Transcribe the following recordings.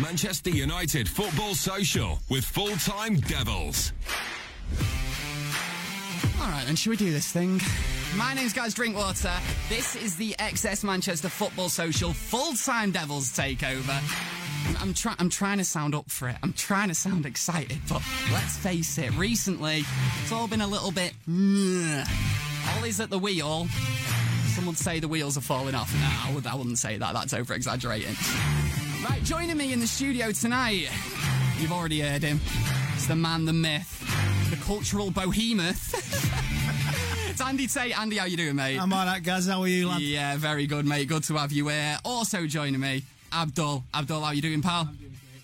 Manchester United Football Social with full time Devils. All right, then, should we do this thing? My name's Gaz Drinkwater. This is the XS Manchester Football Social full-time Devils takeover. I'm, try- I'm trying to sound up for it. I'm trying to sound excited, but let's face it, recently it's all been a little bit. Ole's at the wheel. Someone say the wheels are falling off. No, I wouldn't say that. That's over exaggerating. Right, joining me in the studio tonight, you've already heard him. It's the man, the myth, the cultural behemoth. it's Andy Tate. Andy, how you doing, mate? I'm alright, guys. How are you, lad? Yeah, very good, mate. Good to have you here. Also joining me, Abdul. Abdul, how you doing, pal?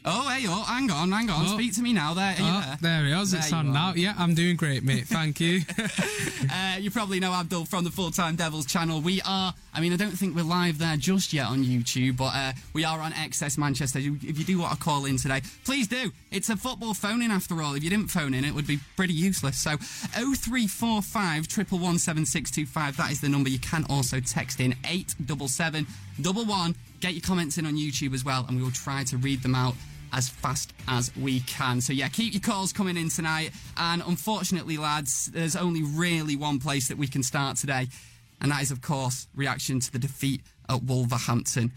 Oh, hey, oh, hang on, hang on. Oh. Speak to me now. There, Oh, there? there he is. It's There on are. now. Yeah, I'm doing great, mate. Thank you. Uh, you probably know Abdul from the Full Time Devils channel. We are, I mean, I don't think we're live there just yet on YouTube, but uh, we are on XS Manchester. If you do want to call in today, please do. It's a football phone in after all. If you didn't phone in, it would be pretty useless. So 0345 1117625, that is the number. You can also text in 877 11. Get your comments in on YouTube as well, and we will try to read them out as fast as we can. So yeah, keep your calls coming in tonight. And unfortunately, lads, there's only really one place that we can start today, and that is, of course, reaction to the defeat at Wolverhampton.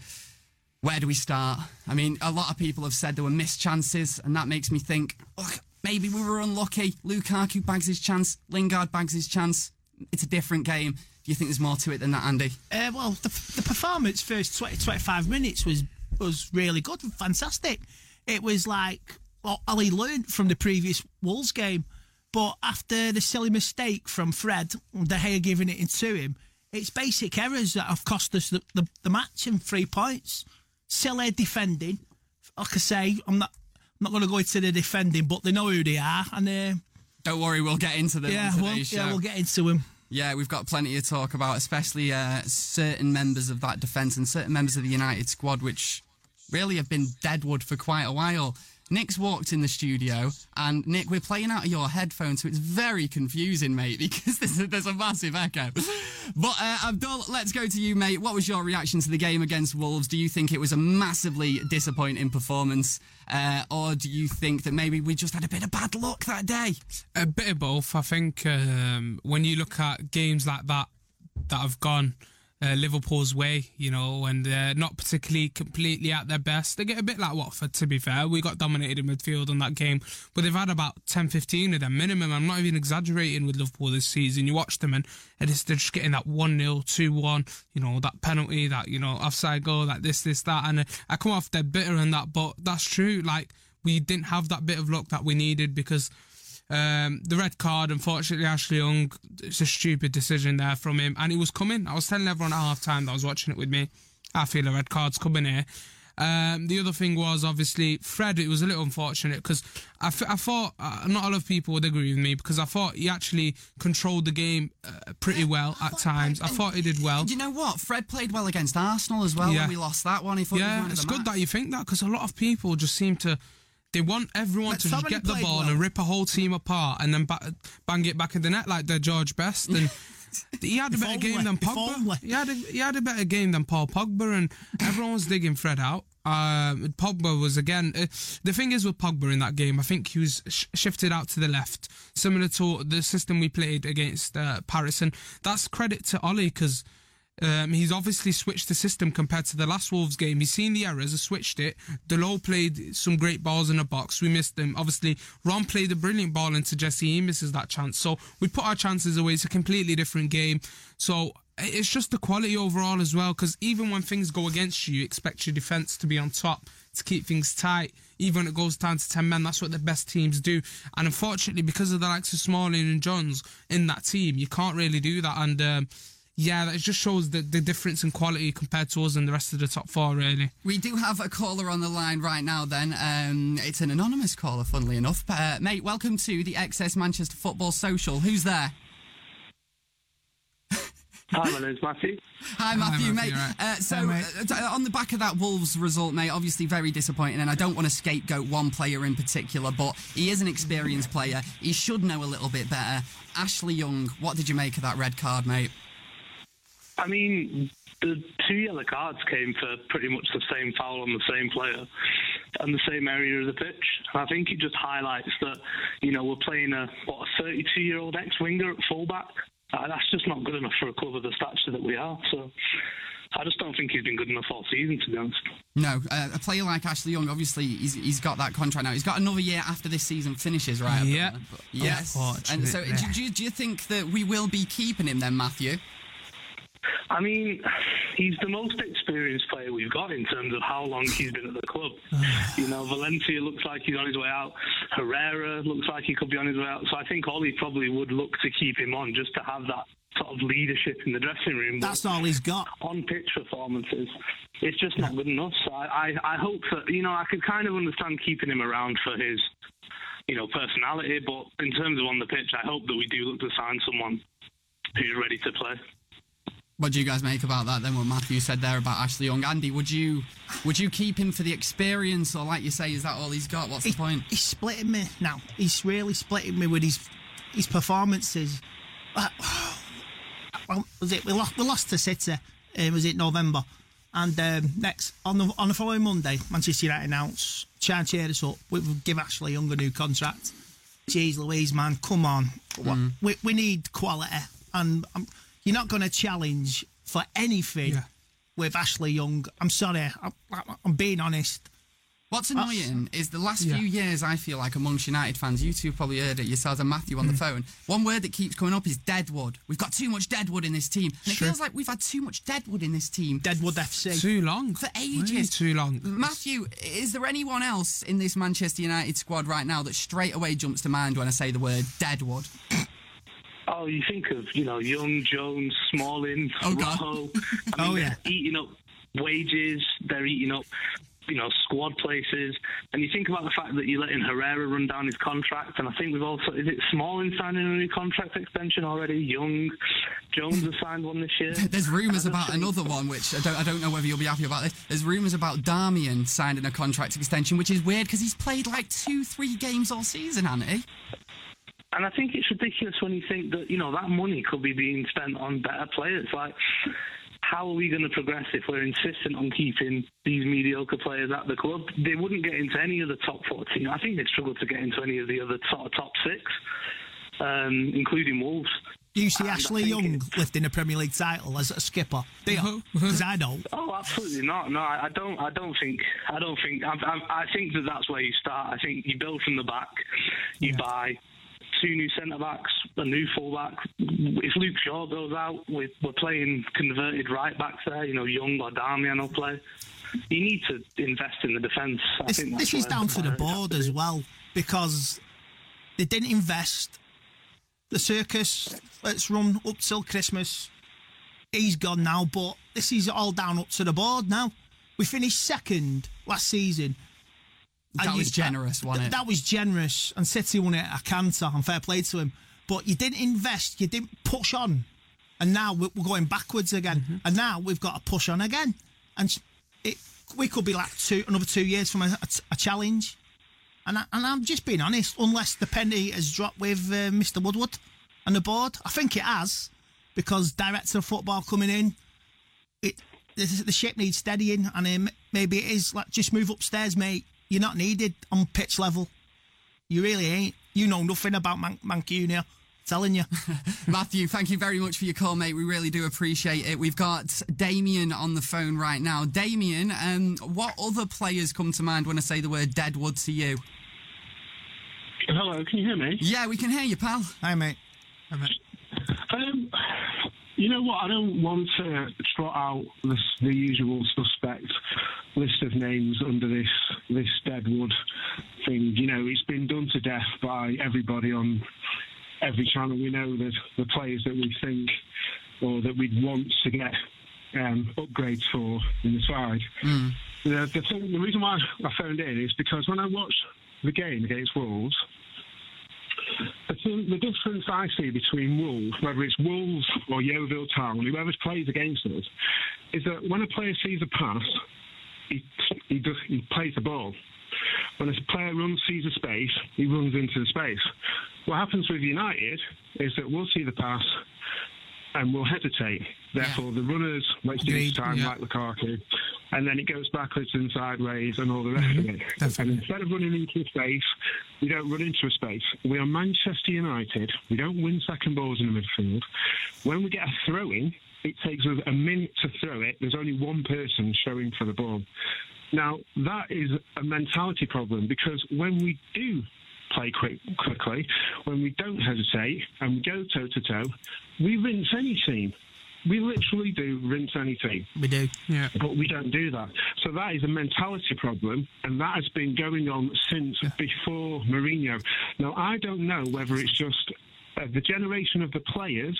Where do we start? I mean, a lot of people have said there were missed chances, and that makes me think, look, maybe we were unlucky. Lukaku bags his chance, Lingard bags his chance. It's a different game. Do you think there's more to it than that, Andy? Uh, well, the, the performance first 20, 25 minutes was was really good, fantastic. It was like what Ole learned from the previous Wolves game, but after the silly mistake from Fred, De Gea giving it into him, it's basic errors that have cost us the, the, the match and three points. Silly defending, like I say, I'm not I'm not going to go into the defending, but they know who they are, and uh, Don't worry, we'll get into them yeah, on well, yeah, we'll get into him. Yeah, we've got plenty to talk about, especially uh, certain members of that defence and certain members of the United squad, which really have been deadwood for quite a while. Nick's walked in the studio, and Nick, we're playing out of your headphones, so it's very confusing, mate, because there's a, there's a massive echo. But uh, Abdul, let's go to you, mate. What was your reaction to the game against Wolves? Do you think it was a massively disappointing performance, uh, or do you think that maybe we just had a bit of bad luck that day? a bit of both. I think um, when you look at games like that that have gone uh, Liverpool's way, you know, and they're not particularly completely at their best, they get a bit like Watford, to be fair. We got dominated in midfield on that game, but they've had about 10 15 of them minimum. I'm not even exaggerating with Liverpool this season. You watch them and is, they're just getting that 1 0, 2 1, you know, that penalty, that, you know, offside goal, that this, this, that. And uh, I come off they're bitter and that, but that's true. Like, we didn't have that bit of luck that we needed because um, the red card, unfortunately, Ashley Young, it's a stupid decision there from him. And it was coming. I was telling everyone at half time that I was watching it with me. I feel a red card's coming here. Um, the other thing was obviously Fred. It was a little unfortunate because I, f- I thought uh, not a lot of people would agree with me because I thought he actually controlled the game uh, pretty well at times. I thought he did well. Do you know what? Fred played well against Arsenal as well Yeah. when we lost that one. He thought Yeah, it's good match. that you think that because a lot of people just seem to. They want everyone to just get the ball well. and rip a whole team apart and then ba- bang it back in the net like they're George Best. And he had a better game than Pogba. He had a, he had a better game than Paul Pogba, and everyone was digging Fred out. Um, Pogba was again. Uh, the thing is with Pogba in that game, I think he was sh- shifted out to the left, similar to the system we played against uh, Paris, and that's credit to Ole because Um, he's obviously switched the system compared to the last Wolves game. He's seen the errors, has switched it. Dalot played some great balls in the box. We missed them. Obviously, Ron played a brilliant ball into Jesse. He misses that chance. So we put our chances away. It's a completely different game. So it's just the quality overall as well. Because even when things go against you, you expect your defence to be on top to keep things tight. Even when it goes down to 10 men, that's what the best teams do. And unfortunately, because of the likes of Smalling and Jones in that team, you can't really do that. And um, yeah, that just shows the, the difference in quality compared to us and the rest of the top four, really. We do have a caller on the line right now, then. Um, it's an anonymous caller, funnily enough. Uh, mate, welcome to the XS Manchester Football Social. Who's there? Hi, my name's Matthew. Hi, Matthew, Matthew, mate. right. Uh, so, Hi, mate. uh, on the back of that Wolves result, mate, obviously very disappointing, and I don't want to scapegoat one player in particular, but he is an experienced player. He should know a little bit better. Ashley Young, what did you make of that red card, mate? I mean, the two yellow cards came for pretty much the same foul on the same player and the same area of the pitch. And I think it just highlights that, you know, we're playing a, what, a 32 year old ex winger at fullback. Uh, that's just not good enough for a club of the stature that we are. So I just don't think he's been good enough all season, to be honest. No, uh, a player like Ashley Young, obviously, he's, he's got that contract now. He's got another year after this season finishes, right? Yeah. Yes. And so, do, do, do you think that we will be keeping him then, Matthew? I mean, he's the most experienced player we've got in terms of how long he's been at the club. you know, Valencia looks like he's on his way out. Herrera looks like he could be on his way out. So I think Ole probably would look to keep him on just to have that sort of leadership in the dressing room. That's all he's got. on pitch performances, it's just not good enough. So I, I, I hope that you know I could kind of understand keeping him around for his you know personality, but in terms of on the pitch, I hope that we do look to sign someone who's ready to play. What do you guys make about that? Then what Matthew said there about Ashley Young, Andy, would you would you keep him for the experience, or like you say, is that all he's got? What's the point? He's splitting me now. He's really splitting me with his his performances. Uh, well, was it we lost? We lost to City. Uh, was it November? And um, next on the on the following Monday, Manchester United announced and cheer us up. We will give Ashley Young a new contract. Jeez Louise, man, come on. What- We, we need quality, and um, you're not going to challenge for anything Yeah. with Ashley Young. I'm sorry, I'm, I'm being honest. What's annoying is the last Yeah. few years, I feel like amongst United fans, you two probably heard it yourselves and Matthew Mm. on the phone. One word that keeps coming up is deadwood. We've got too much deadwood in this team. And it Sure. feels like we've had too much deadwood in this team Deadwood FC. Too long. for Way ages. too long. Matthew, is there anyone else in this Manchester United squad right now that straight away jumps to mind when I say the word deadwood? Oh, you think of you know Young, Jones, Smalling, Oh. Rojo. I Oh, yeah. they're eating up wages. They're eating up you know squad places. And you think about the fact that you're letting Herrera run down his contract. And I think we've also is it Smalling signing a new contract extension already? Young, Jones has signed one this year. There's rumours about think- another one, which I don't, I don't know whether you'll be happy about this. There's rumours about Darmian signing a contract extension, which is weird because he's played like two, three games all season, hasn't he? And I think it's ridiculous when you think that, you know, that money could be being spent on better players. Like, how are we going to progress if we're insistent on keeping these mediocre players at the club? They wouldn't get into any of the top 14. I think they'd struggle to get into any of the other sort of top six, um, including Wolves. Do you see And Ashley Young it- lifting a Premier League title as a skipper? Do you? Because I don't. Oh, absolutely not. No, I I don't. I don't think. I don't think. I, I, I think that that's where you start. I think you build from the back. You buy two new centre backs, a new full back. If Luke Shaw goes out, we're, we're playing converted right backs there. You know, Young or Darmian will play. You need to invest in the defence. I This, think this is down to the board as well because they didn't invest. The circus, let's run up till Christmas. He's gone now, but this is all down up to the board now. We finished second last season. That was generous, wasn't it? That was generous, and City won it a canter, and fair play to him. But you didn't invest, you didn't push on, and now we're we're going backwards again. Mm-hmm. And now we've got to push on again, and it we could be like two another two years from a, a, a challenge. And I, and I'm just being honest, unless the penny has dropped with uh, Mr. Woodward and the board, I think it has, because director of football coming in, it the, the ship needs steadying, and um, maybe it is like just move upstairs, mate. You're not needed on pitch level. You really ain't. You know nothing about Man- Mancunian. Telling you. Matthew, thank you very much for your call, mate. We really do appreciate it. We've got Damien on the phone right now. Damien, um, what other players come to mind when I say the word Deadwood to you? Hello, can you hear me? Yeah, we can hear you, pal. Hi, mate. Hi, mate. Um, you know what? I don't want to trot out this, the usual suspect list of names under this this Deadwood thing. You know, it's been done to death by everybody on every channel. We know that the players that we think or that we'd want to get um, upgrades for in the side. The, the, thing, the reason why I phoned in is because when I watched the game against Wolves, the, thing, the difference I see between Wolves, whether it's Wolves or Yeovil Town, whoever plays against us, is that when a player sees a pass, he, he, does, he plays the ball. When a player runs, sees a space, he runs into the space. What happens with United is that we'll see the pass and we'll hesitate. Therefore, the runners waste Agreed, time yeah. like Lukaku, and then it goes backwards and sideways and all the rest of mm-hmm. it. And instead of running into a space, we don't run into a space. We are Manchester United. We don't win second balls in the midfield. When we get a throw in, it takes us a minute to throw it. There's only one person showing for the ball. Now, that is a mentality problem because when we do play quick, quickly, when we don't hesitate and we go toe to toe, we rinse any team. We literally do rinse any team. We do. Yeah. But we don't do that. So that is a mentality problem, and that has been going on since before Mourinho. Now, I don't know whether it's just uh, the generation of the players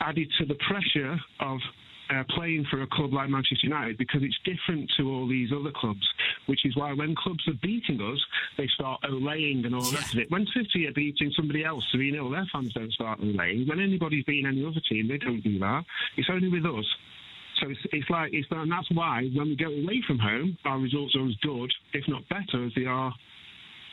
added to the pressure of uh, playing for a club like Manchester United because it's different to all these other clubs, which is why when clubs are beating us, they start olaying and all the rest of it. When City are beating somebody else 3 0, their fans don't start olaying. When anybody's beating any other team, they don't do that. It's only with us. So it's, it's like, it's, and that's why when we go away from home, our results are as good, if not better, as they are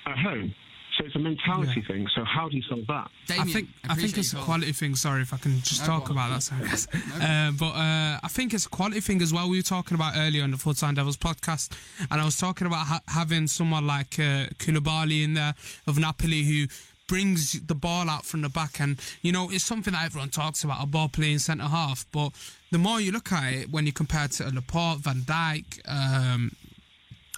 at home. So it's a mentality thing. So how do you solve that? I think I think it's a quality thing. Sorry if I can just talk about that. Sorry. uh, but uh, I think it's a quality thing as well. We were talking about earlier on the Full Time Devils podcast, and I was talking about ha- having someone like uh, Koulibaly in there of Napoli who brings the ball out from the back, and you know it's something that everyone talks about a ball playing centre half. But the more you look at it, when you compare it to Laporte, Van Dijk. Um,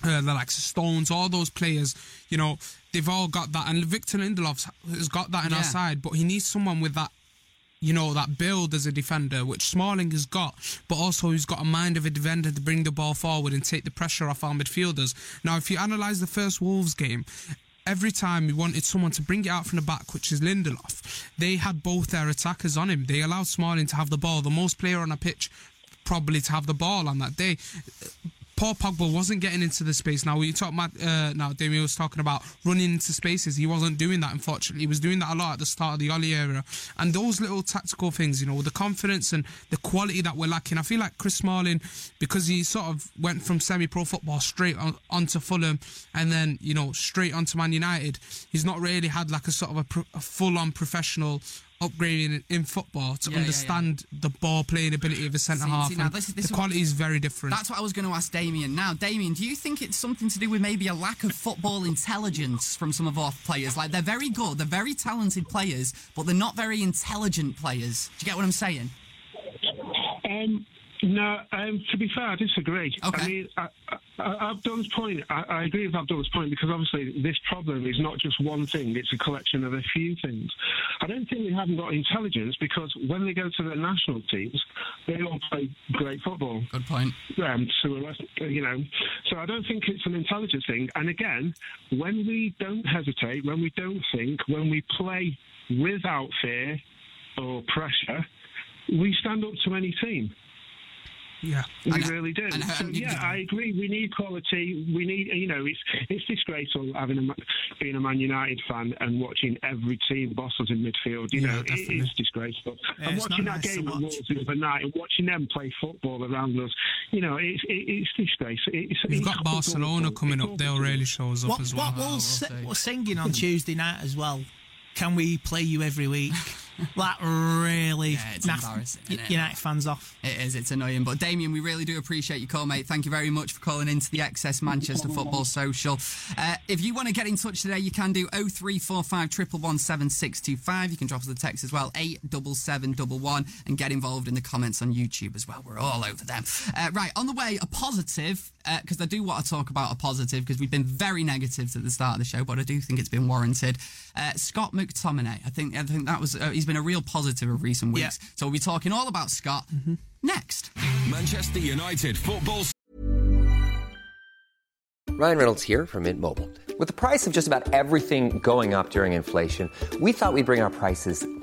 uh, the likes of Stones, all those players, you know, they've all got that. And Victor Lindelof has got that in Yeah. our side, but he needs someone with that, you know, that build as a defender, which Smalling has got, but also he's got a mind of a defender to bring the ball forward and take the pressure off our midfielders. Now, if you analyse the first Wolves game, every time we wanted someone to bring it out from the back, which is Lindelof, they had both their attackers on him. They allowed Smalling to have the ball, the most player on a pitch probably to have the ball on that day. Paul Pogba wasn't getting into the space. Now, we talk uh, now Damien was talking about running into spaces. He wasn't doing that, unfortunately. He was doing that a lot at the start of the Ole era. And those little tactical things, you know, the confidence and the quality that we're lacking. I feel like Chris Smalling, because he sort of went from semi pro football straight on, onto Fulham and then, you know, straight onto Man United, he's not really had like a sort of a, pro- a full on professional upgrading in, in football to Yeah, yeah, yeah. understand the ball playing ability of a centre See- half. see, now this- this the quality is very different. That's what I was going to ask Damien. Now, Damien, do you think it's something to do with maybe a lack of football intelligence from some of our players? Like, they're very good, they're very talented players, but they're not very intelligent players. Do you get what I'm saying? Um, no, um, to be fair, I disagree. Okay. I mean, I, I, Abdul's point, I, I agree with Abdul's point because obviously this problem is not just one thing, it's a collection of a few things. I don't think they haven't got intelligence because when they go to their national teams, they all play great football. Good point. Um, so, you know, so I don't think it's an intelligence thing. And again, when we don't hesitate, when we don't think, when we play without fear or pressure, we stand up to any team. Yeah. We And- really do. and- so, and- yeah, I agree. We need quality. We need, you know, it's it's disgraceful having a, being a Man United fan and watching every team boss us in midfield. You Yeah, know, it definitely. is disgraceful. Yeah, and watching that nice to game at. Wolves the other night and watching them play football around us, you know, it's it, it's disgraceful. It's, We've it's got Barcelona coming up. They'll really show us up What, as well. what will Wolves say. were singing on Tuesday night as well? Can we play you every week? that really Yeah, it's naff- embarrassing, isn't it? United fans off. It is, it's annoying. But Damien, we really do appreciate your call, mate. Thank you very much for calling into the XS Manchester Football Social. Uh, if you want to get in touch today, you can do 0345 111 7625. You can drop us a text as well, 87711, and get involved in the comments on YouTube as well. We're all over them. Uh, right, on the way, a positive, because I do want to talk about a positive, because we've been very negative at the start of the show, but I do think it's been warranted. Uh, Scott McTominay, I think, I think that was, uh, he's been a real positive of recent weeks. So we'll be talking all about Scott next. Manchester United Football Ryan Reynolds here from Mint Mobile. With the price of just about everything going up during inflation, we thought we'd bring our prices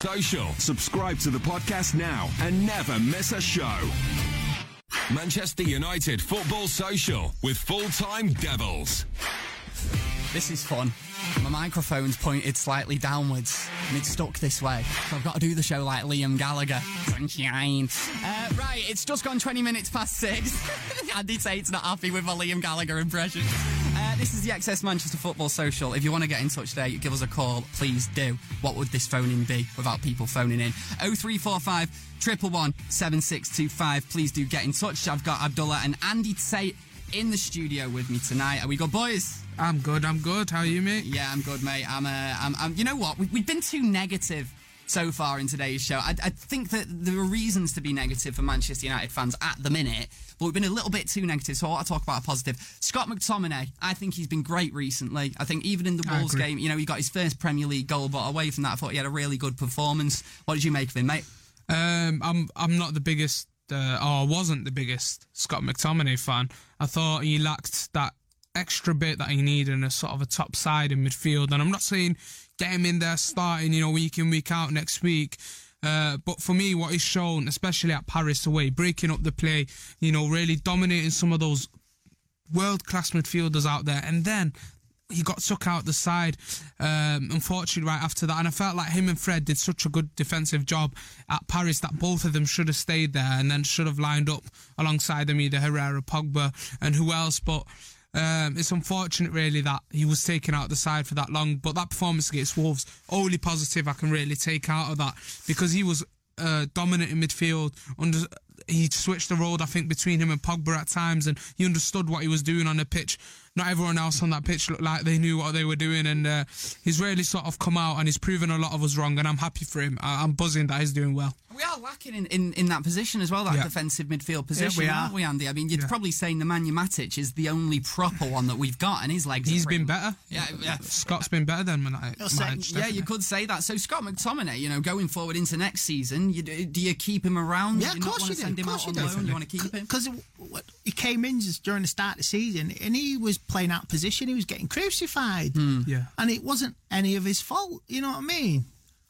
Social. Subscribe to the podcast now and never miss a show. Manchester United Football Social with full time Devils. This is fun. My microphone's pointed slightly downwards and it's stuck this way. So I've got to do the show like Liam Gallagher. Uh, right, it's just gone 20 minutes past six. Andy Tate's not happy with my Liam Gallagher impression. This is the XS Manchester Football Social. If you want to get in touch today, give us a call. Please do. What would this phoning be without people phoning in? 0345 111 7625. Please do get in touch. I've got Abdullah and Andy Tate in the studio with me tonight. Are we good, boys? I'm good. I'm good. How are you, mate? Yeah, I'm good, mate. I'm, uh, I'm, I'm you know what? We've, we've been too negative so far in today's show. I, I think that there are reasons to be negative for Manchester United fans at the minute, but we've been a little bit too negative. So I want to talk about a positive. Scott McTominay, I think he's been great recently. I think even in the Wolves game, you know, he got his first Premier League goal, but away from that, I thought he had a really good performance. What did you make of him, mate? Um, I'm I'm not the biggest, uh, or I wasn't the biggest Scott McTominay fan. I thought he lacked that extra bit that he needed in a sort of a top side in midfield. And I'm not saying get him in there starting, you know, week in week out next week. Uh, but for me, what he's shown, especially at Paris away, breaking up the play, you know, really dominating some of those world class midfielders out there, and then he got took out the side, um, unfortunately, right after that. And I felt like him and Fred did such a good defensive job at Paris that both of them should have stayed there and then should have lined up alongside them, either Herrera, Pogba, and who else. But um, it's unfortunate, really, that he was taken out the side for that long. But that performance against Wolves, only positive I can really take out of that because he was uh, dominant in midfield. Under he switched the role, I think, between him and Pogba at times, and he understood what he was doing on the pitch. Not everyone else on that pitch looked like they knew what they were doing, and uh, he's really sort of come out and he's proven a lot of us wrong, and I'm happy for him. I- I'm buzzing that he's doing well. We are lacking in, in, in that position as well, that Yeah. defensive midfield position, we aren't are. we, Andy? I mean, you're Yeah. probably saying the Nemanja Matic is the only proper one that we've got, and his legs. He's are pretty- been better. Yeah, yeah. Scott's been better than Matic. Matic, Yeah, you could say that. So Scott McTominay, you know, going forward into next season, you, do you keep him around? Yeah, of course you do. send Of him course out you on do. loan? You want to keep him? Because he came in just during the start of the season and he was playing out of position. He was getting crucified. Yeah. And it wasn't any of his fault. You know what I mean?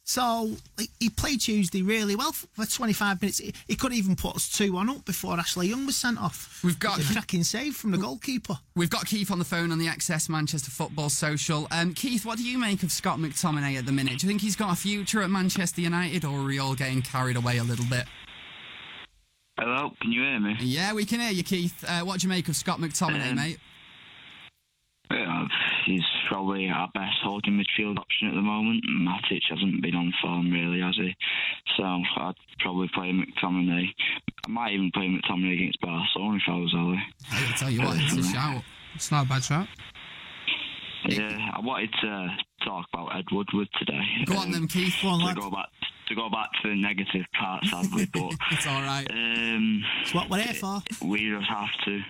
So he played Tuesday really well for for 25 minutes. He, he could even put us 2 1 up before Ashley Young was sent off. We've got- a cracking save from the goalkeeper. We've got Keith on the phone on the XS Manchester Football Social. Um, Keith, what do you make of Scott McTominay at the minute? Do you think he's got a future at Manchester United, or are we all getting carried away a little bit? Hello, can you hear me? Yeah, we can hear you, Keith. Uh, what do you make of Scott McTominay, Um, mate? Yeah, he's probably our best holding midfield option at the moment. Matic hasn't been on form really, has he? So I'd probably play McTominay. I might even play McTominay against Barcelona if I was Ole. I tell you what, it's a shout. It's not a bad shot. Yeah, I wanted to talk about Ed Woodward today. Go on Um, then, Keith. Go on, to lad. go back to go back to the negative part, sadly, but It's all right. um, It's what we're here for. we just have to.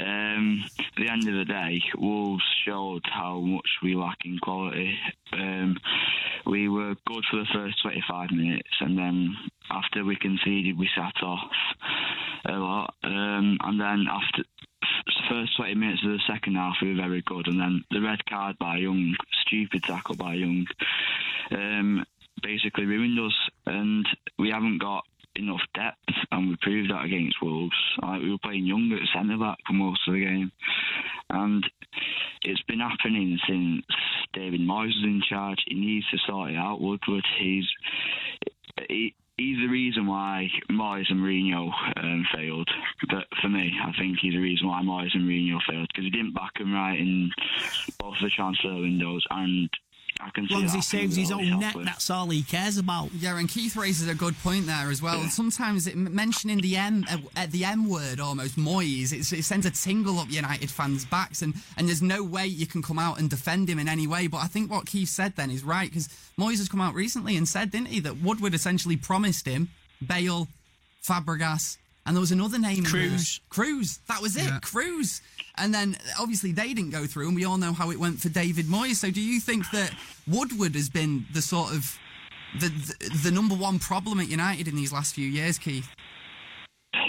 Um, at the end of the day, Wolves showed how much we lack in quality. Um, we were good for the first 25 minutes, and then after we conceded, we sat off a lot. Um, and then after the first 20 minutes of the second half, we were very good. And then the red card by Young, stupid tackle by Young, um, basically ruined us. And we haven't got enough depth, and we proved that against Wolves. Like, we were playing Young at centre back for most of the game, and it's been happening since David Moyes was in charge. He needs to sort it out. Woodward, he's he, he's the reason why Moyes and Mourinho um, failed. But for me, I think he's the reason why Moyes and Mourinho failed because he didn't back him right in both the transfer windows, and I can As see long as that he saves his own with neck, Ole that's all he cares about. Yeah, and Keith raises a good point there as well. Sometimes it, mentioning the M, uh, uh, the M word almost, Moyes, it's, it sends a tingle up United fans' backs, and, and there's no way you can come out and defend him in any way. But I think what Keith said then is right because Moyes has come out recently and said, didn't he, that Woodward essentially promised him Bale, Fabregas, and there was another name. in. Cruz. Cruz. That was it. Yeah. Cruz. And then obviously they didn't go through, and we all know how it went for David Moyes. So do you think that Woodward has been the sort of the, the the number one problem at United in these last few years, Keith?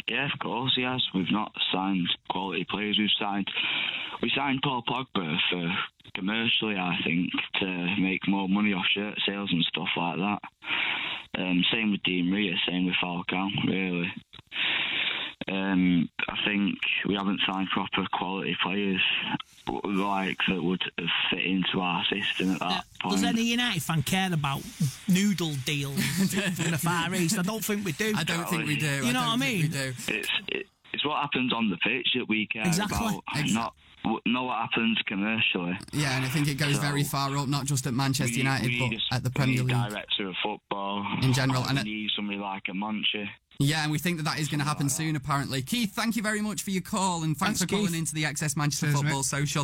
Yeah, of course he has. We've not signed quality players. We've signed we signed Paul Pogba for commercially, I think, to make more money off shirt sales and stuff like that. Um, same with Di Maria, same with Falcao, really. Um, I think we haven't signed proper quality players like that would have fit into our system at that point. Does any United fan care about noodle deals from the Far East? I don't think we do. I don't think we do. You know I what I mean? We do. it's it, it's what happens on the pitch that we care Exactly. about, Exactly. not not what happens commercially. Yeah, and I think it goes So, very far up, not just at Manchester We- United, we but just- at the we Premier need League. director of football In general, We and it- need somebody like a Monchi. Yeah, and we think that that is going to happen soon, apparently. Keith, thank you very much for your call, and thanks, Thanks, for calling into the XS Manchester Cheers, Football mate. Social.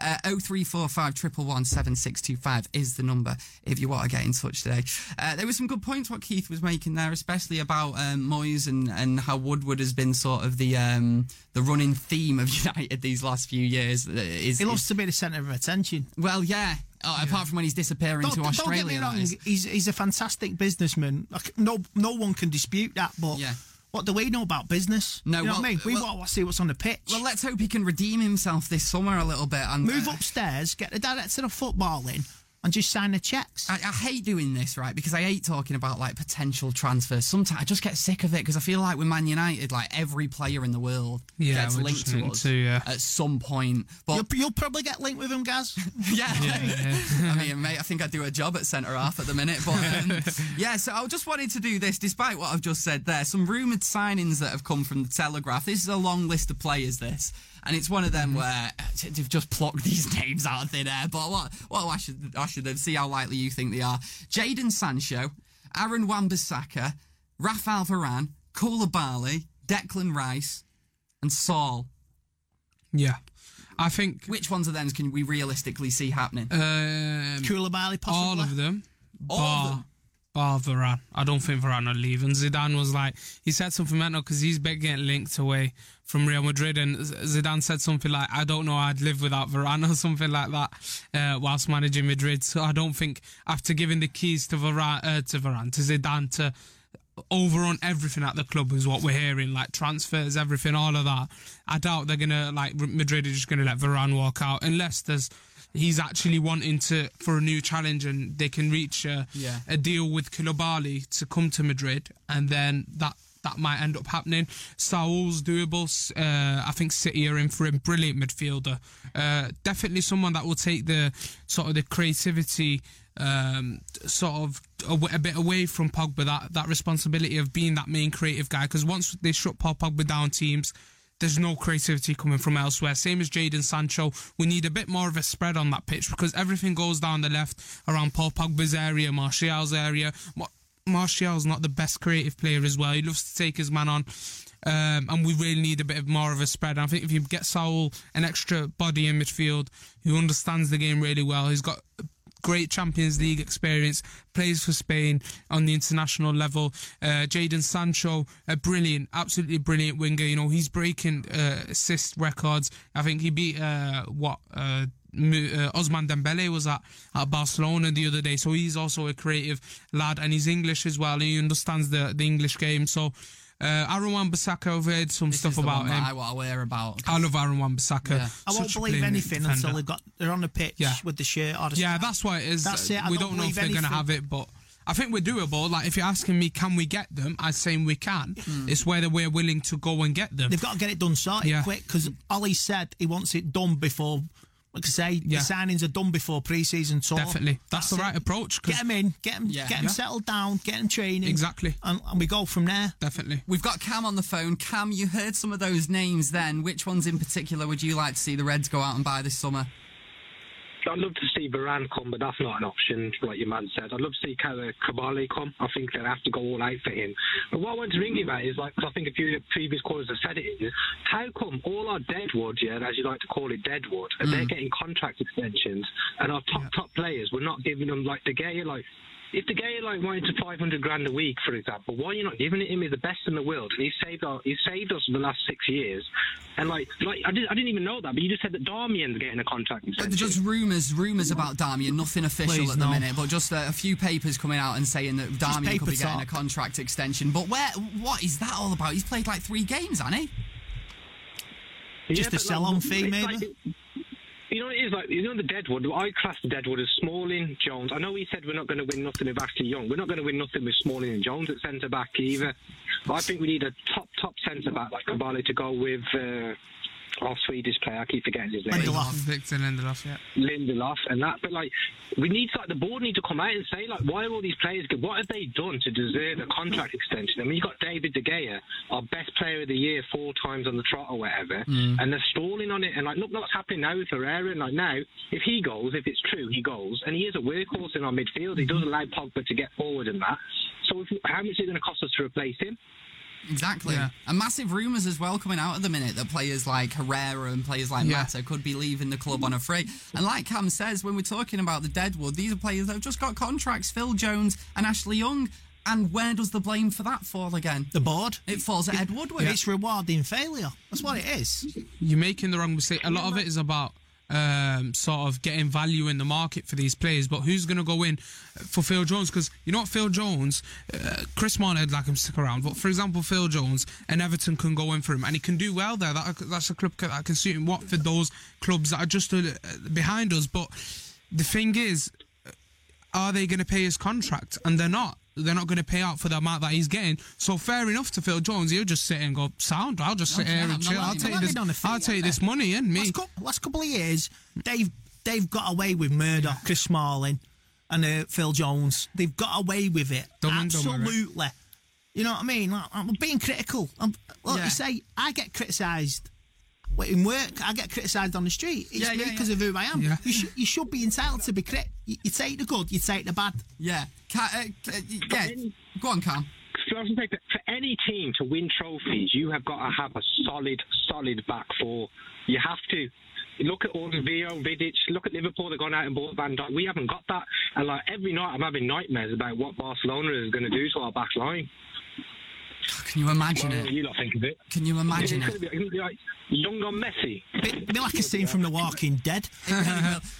Uh, 0345 111 7625 is the number if you want to get in touch today. Uh, there were some good points what Keith was making there, especially about um, Moyes and, and how Woodward has been sort of the um, the running theme of United these last few years. Is, He loves is- to be the centre of attention. well, yeah. Oh, Apart from when he's disappearing Don't, to don't Australia. get me wrong. He's he's a fantastic businessman. Like, no no one can dispute that. But Yeah. what do we know about business? No, you know well- what I mean. We well- want to see what's on the pitch. Well, let's hope he can redeem himself this summer a little bit and Move uh, upstairs, get the director of football in, and just sign the checks. I, I hate doing this, right? Because I hate talking about like potential transfers. Sometimes I just get sick of it because I feel like with Man United, like every player in the world Yeah, gets linked to us to, yeah. at some point. But You'll, you'll probably get linked with him, Gaz. yeah, I mean, mate, I think I do a job at centre half at the minute. But um, yeah, so I just wanted to do this, despite what I've just said there. Some rumoured signings that have come from the Telegraph. This is a long list of players. This. And it's one of them where uh, they've just plucked these names out of thin air. But what? Well, I should, I should see how likely you think they are. Jadon Sancho, Aaron Wan-Bissaka, Raphael Varane, Koulibaly, Declan Rice, and Saul. Yeah. I think Which ones of them can we realistically see happening? um, Koulibaly, possibly. all of them. All bar, of them? bar Varane. I don't think Varane will leave. And Zidane was like, he said something mental because he's been getting linked away from Real Madrid. And Zidane said something like, I don't know I'd live without Varane or something like that uh, whilst managing Madrid. So I don't think after giving the keys to Varane, uh, to Varane, to Zidane to overrun everything at the club is what we're hearing, like transfers, everything, all of that. I doubt they're gonna like Madrid are just gonna let Varane walk out unless there's he's actually wanting to for a new challenge and they can reach a, Yeah. a deal with Koulibaly to come to Madrid and then that. That might end up happening. Saul's doable. Uh, I think City are in for him. Brilliant midfielder. Uh, definitely someone that will take the sort of the creativity um, sort of a, bit away from Pogba, that, that responsibility of being that main creative guy. Because once they shut Paul Pogba down teams, there's no creativity coming from elsewhere. Same as Jadon Sancho. We need a bit more of a spread on that pitch because everything goes down the left around Paul Pogba's area, Martial's area. Ma- Martial's not the best creative player as well. He loves to take his man on. Um, and we really need a bit of more of a spread. And I think if you get Saul an extra body in midfield who understands the game really well, he's got great Champions League experience, plays for Spain on the international level. Uh, Jadon Sancho, a brilliant, absolutely brilliant winger. You know, he's breaking uh, assist records. I think he beat uh, what. Uh, uh, Ousmane Dembele was at, at Barcelona the other day, so he's also a creative lad, and he's English as well. He understands the, the English game. So, uh, Aaron Wan-Bissaka, I've heard some This stuff is the about one him. I want to hear about. I love Aaron Wan-Bissaka. Yeah. I won't believe anything defender. until they've got they're on the pitch Yeah. with the shirt or the Yeah, strap. that's what it is. That's it. I we don't don't, know if they're going to have it, but I think we're doable. Like, if you're asking me, can we get them? I'm saying we can. It's whether we're willing to go and get them. They've got to get it done sorted Yeah. quick because Ole said he wants it done before. Like I say, Yeah. the signings are done before pre-season tour. Definitely. That's the it. right approach, 'cause- Get them in, get them, Yeah. get 'em Yeah. settled down, get them training. Exactly. and, and we go from there. Definitely. We've got Cam on the phone. Cam, you heard some of those names then. Which ones in particular would you like to see the Reds go out and buy this summer? I'd love to see Varane come, but that's not an option, like your man said. I'd love to see Kaba uh, Kabali come. I think they'd have to go all out for him. But what I want to ring you about is, like, 'cause I think a few the previous callers have said it, is how come all our deadwood, yeah, as you like to call it, deadwood, and they're mm. getting contract extensions, and our top, top players, we're not giving them, like, De Gea, like, if the guy like wanted to 500 grand a week, for example, why are you not giving it him? He's the best in the world, and he's saved our, he's saved us for the last six years. And like, like I didn't, I didn't even know that, but you just said that Darmian's getting a contract But extension. just rumours, rumours about Darmian. Nothing official Please, at the no. minute, but just a, a few papers coming out and saying that Darmian could paper be getting a contract extension. But where? What is that all about? He's played like three games, hasn't he? Just a but, sell-on like, fee, it's maybe? like- you know, what it is like you know the Deadwood. I class the Deadwood as Smalling, Jones. I know he said we're not going to win nothing with Ashley Young. We're not going to win nothing with Smalling and Jones at centre back either. But I think we need a top top centre back like Kabali to go with uh, our Swedish player. I keep forgetting his name. Lindelof. Victor Lindelof, yeah. Lindelof and that. But like, we need like the board need to come out and say like, why are all these players good? What have they done to deserve a contract extension? I mean, you've got David De Gea, our best player of the year, four times on the trot or whatever, mm. and they're stalling on it. And like, look what's happening now with Herrera. And like now, if he goes, if it's true, he goes, and he is a workhorse in our midfield. He does allow Pogba to get forward in that. So if, how much is it going to cost us to replace him? Exactly. Yeah. And massive rumours as well coming out at the minute that players like Herrera and players like Yeah. Mata could be leaving the club on a free. And like Cam says, when we're talking about the Deadwood, these are players that have just got contracts Phil Jones and Ashley Young. And where does the blame for that fall again? The board. It falls at Ed Woodward. It's rewarding failure. That's what it is. You're making the wrong mistake. A lot of it is about um, sort of getting value in the market for these players, but who's going to go in for Phil Jones? Because you know what, Phil Jones, uh, Chris Martin would like him to stick around, but for example, Phil Jones and Everton can go in for him, and he can do well there. That, that's a club that can suit him. What for those clubs that are just uh, behind us, but the thing is, are they going to pay his contract? And they're not. They're not going to pay out for the amount that he's getting. So fair enough to Phil Jones. He'll just sit and go, sound. I'll just sit here and chill. I'll take this. They've done a fee, I'll take this money in me. Last, couple, last couple of years, they've they've got away with murder. Chris Smalling and uh, Phil Jones. They've got away with it. Done and done with it. Absolutely. You know what I mean? Like, I'm being critical. I'm, like Yeah. you say, I get criticised. In work, I get criticised on the street. It's Yeah, me because yeah. of who I am. Yeah. You, should, you should be entitled to be crit. You, you take the good, you take the bad. Yeah. Ca- uh, yeah. Go on, Cam. So I was gonna say that for any team to win trophies, you have got to have a solid, solid back four. You have to. look at all the Vio, Vidic. Look at Liverpool. They've gone out and bought Van Dijk. We haven't got that. And like every night, I'm having nightmares about what Barcelona is going to do to our back line. Ah, can you imagine well, it? You lot think of it. Can you imagine it's it? Gonna be, it's gonna be like young on Messi. Be, be like a scene from The Walking Dead.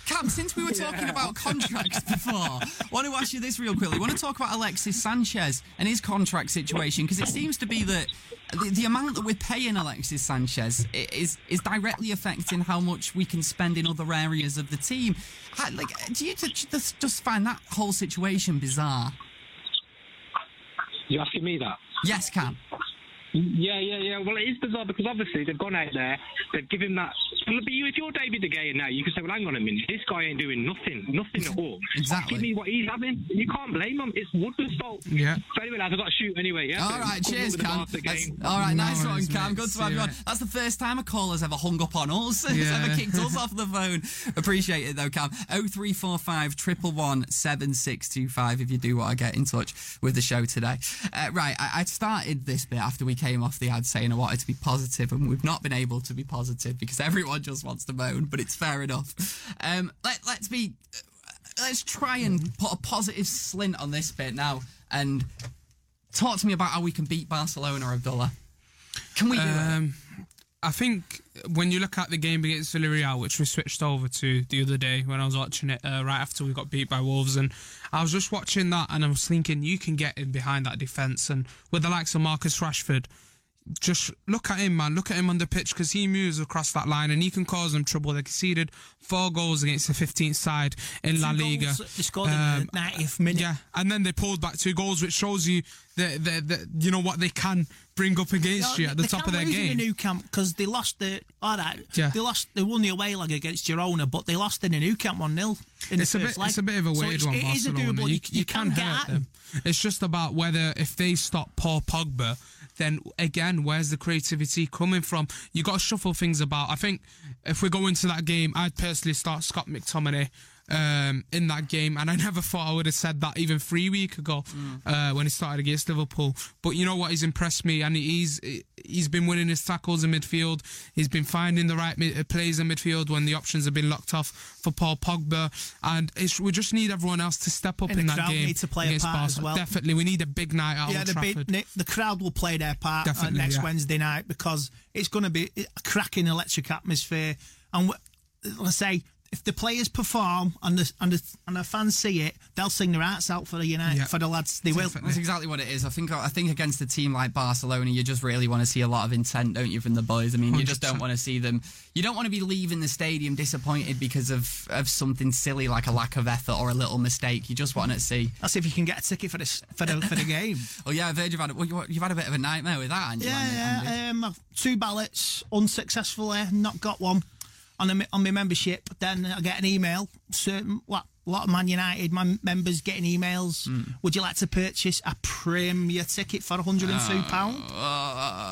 Cam, since we were talking about contracts before, I want to ask you this real quickly. I want to talk about Alexis Sanchez and his contract situation because it seems to be that the, the amount that we're paying Alexis Sanchez is is directly affecting how much we can spend in other areas of the team. How- Like, do you just just find that whole situation bizarre? You asking me that? Yes, Cam. Yeah, yeah, yeah. Well, it is bizarre because obviously they've gone out there, they've given that. But you, if you're David De Gea now, you can say, well, hang on a minute, this guy ain't doing nothing, nothing at all. Exactly. Give me what he's having. You can't blame him. It's Woodman's fault. Yeah. So anyway, lads, I've got to shoot anyway. Yeah. All So, right, good luck cheers, the Cam. Game. all right, No nice one, worries, Cam. mate. Good to See have you you, on. mate. That's the first time a caller's ever hung up on us. Has Yeah. ever kicked us off the phone. Appreciate it though, Cam. 0345 111 7625 if you do want to get in touch with the show today. Uh, right, I, I started this bit after we came off the ad saying I wanted to be positive, and we've not been able to be positive because everyone just wants to moan, but it's fair enough. Um, let, let's be. Let's try and put a positive slint on this bit now and talk to me about how we can beat Barcelona, or Abdullah. Can we do it? I think when you look at the game against Villarreal, which we switched over to the other day when I was watching it uh, right after we got beat by Wolves, and I was just watching that and I was thinking you can get in behind that defence, and with the likes of Marcus Rashford, just look at him, man. Look at him on the pitch because he moves across that line and he can cause them trouble. They conceded four goals against the 15th side in La Liga. goals, They scored in the um, 90th minute. Yeah, and then they pulled back two goals, which shows you that, that, that you know what they can bring up against No, you at the top of their game. In the Nou Camp because they lost the all right. Yeah. They lost. They won the away leg against Girona, but they lost in the Nou Camp one 0 in it's the a first bit, leg. it's a bit of a So weird it's- one. It is a doable. You, You, you can, can get hurt at them. It's just about whether if they stop Paul Pogba, then again, where's the creativity coming from? You got to shuffle things about. I think if we go into that game, I'd personally start Scott McTominay. Um, in that game, and I never thought I would have said that even three weeks ago uh, when he started against Liverpool. But you know what? He's impressed me, and he's he's been winning his tackles in midfield. He's been finding the right mid- uh, plays in midfield when the options have been locked off for Paul Pogba, and it's, we just need everyone else to step up And in that crowd game need to play a against part as well. Definitely, we need a big night at yeah, Old the, big, the crowd will play their part uh, Definitely, next yeah. Wednesday night because it's going to be a cracking electric atmosphere. And w- let's say if the players perform and the and the, and the fans see it, they'll sing their hearts out for the United Yeah. for the lads. They will. That's exactly what it is. I think I think against a team like Barcelona, you just really want to see a lot of intent, don't you, from the boys? I mean, you just don't want to see them. You don't want to be leaving the stadium disappointed because of of something silly like a lack of effort or a little mistake. You just want to see. That's if you can get a ticket for this for the for the game. Oh yeah, I've heard you've had a, well, you- you've had a bit of a nightmare with that, haven't you? Andy? Yeah, yeah. Um, two ballots unsuccessfully, not got one on a, on my membership. Then I get an email. Certain lot, lot of Man United my members getting emails. Hmm. Would you like to purchase a Premier ticket for 102 pound?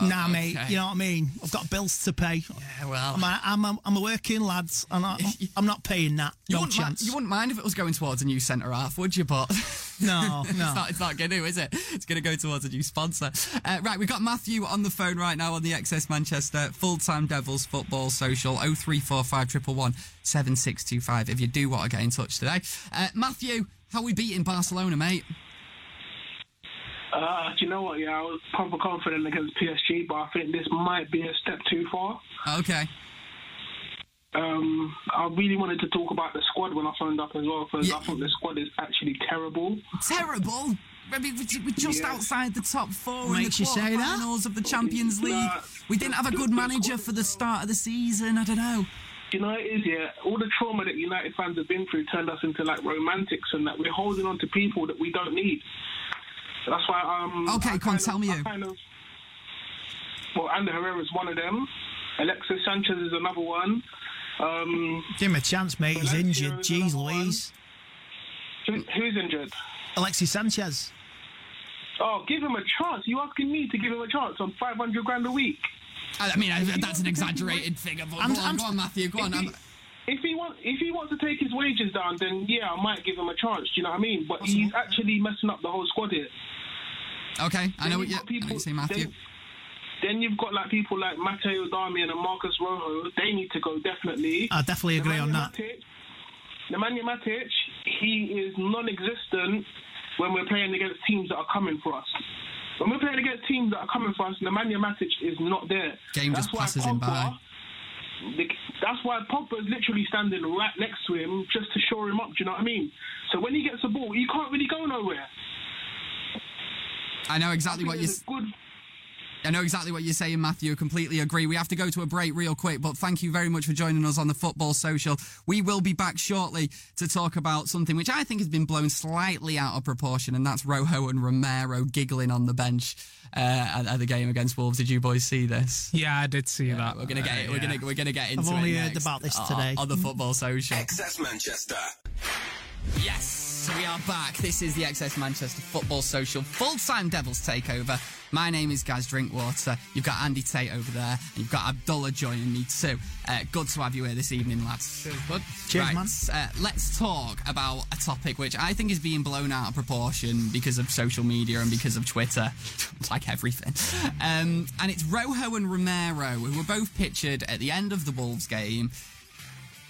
nah, mate. okay. You know what I mean. I've got bills to pay. Yeah, well. I'm a, I'm a, I'm a working lad, and I, I'm, I'm not paying that. You no wouldn't, chance. you wouldn't mind if it was going towards a new centre half, would you? But No, it's no. not. It's not going to, is it? It's going to go towards a new sponsor. Uh, right, we've got Matthew on the phone right now on the XS Manchester full time Devils football social. Oh three four five triple one seven six two five. If you do want to get in touch today, uh, Matthew, how we beating Barcelona, mate? Uh, do you know what? Yeah, I was proper confident against PSG, but I think this might be a step too far. Okay. Um, I really wanted to talk about the squad when I phoned up as well because I thought the squad is actually terrible. Terrible. I mean, we- we're just Yeah. outside the top four Makes in the say that? quarterfinals of the Champions League. Nah. we didn't have a good manager for the start of the season. I don't know. You know, it is, yeah. All the trauma that United fans have been through turned us into like romantics and that we're holding on to people that we don't need. That's why. Um, Okay, I come on, tell of- me I who. Kind of, well, Ander Herrera is one of them. Alexis Sanchez is another one. Um, Give him a chance, mate. He's injured. is Jeez. Louise. who, who's injured? Alexis Sanchez. Oh, give him a chance. You asking me to give him a chance on 500 grand a week? I I mean, I, that's an exaggerated figure. But I'm- go, on, I'm- go on, Matthew. Go on. If I'm, he, if he wants, if he wants to take his wages down, then yeah, I might give him a chance. Do you know what I mean? But he's actually messing up the whole squad here. okay, I know Then what you've you, got I know what you're saying, Matthew. then- Then you've got like people like Matteo Darmian and Marcos Rojo. They need to go definitely. I definitely agree on that. Matic, Nemanja Matic, he is non-existent when we're playing against teams that are coming for us. When we're playing against teams that are coming for us, Nemanja Matic is not there. Game That's just why passes him by. The- That's why Pogba is literally standing right next to him just to shore him up. Do you know what I mean? So when he gets the ball, he can't really go nowhere. I know exactly what you. There's a good I know exactly what you're saying, Matthew. Completely agree. We have to go to a break real quick, but thank you very much for joining us on the Football Social. We will be back shortly to talk about something which I think has been blown slightly out of proportion, and that's Rojo and Romero giggling on the bench uh, at, at the game against Wolves. Did you boys see this? Yeah, I did see that. We're gonna get it. We're Yeah. gonna we're gonna get into I've only it heard next. about this Oh, today. on the Football Social. XS Manchester. Yes, we are back. This is the XS Manchester Football Social full-time Devils takeover. My name is Gaz Drinkwater. You've got Andy Tate over there, and you've got Abdullah joining me too. Uh, good to have you here this evening, lads. Cheers, bud. Cheers, right, man. Uh, let's talk about a topic which I think is being blown out of proportion because of social media and because of Twitter, like everything. Um, and it's Rojo and Romero, who were both pictured at the end of the Wolves game,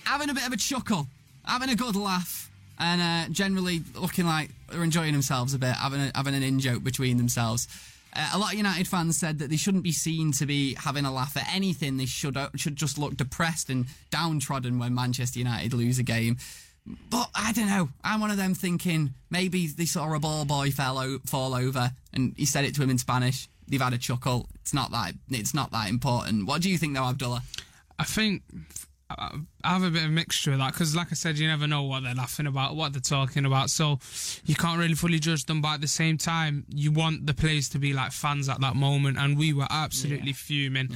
having a bit of a chuckle, having a good laugh, and uh, generally looking like they're enjoying themselves a bit, having a, having an in joke between themselves. Uh, a lot of United fans said that they shouldn't be seen to be having a laugh at anything. They should uh, should just look depressed and downtrodden when Manchester United lose a game. But I don't know. I'm one of them thinking maybe they saw a ball boy fell o- fall over and he said it to him in Spanish. They've had a chuckle. It's not that. It's not that important. What do you think, though, Abdullah? I think I have a bit of mixture of that because, like I said, you never know what they're laughing about, what they're talking about. So you can't really fully judge them. But at the same time, you want the players to be like fans at that moment, and we were absolutely fuming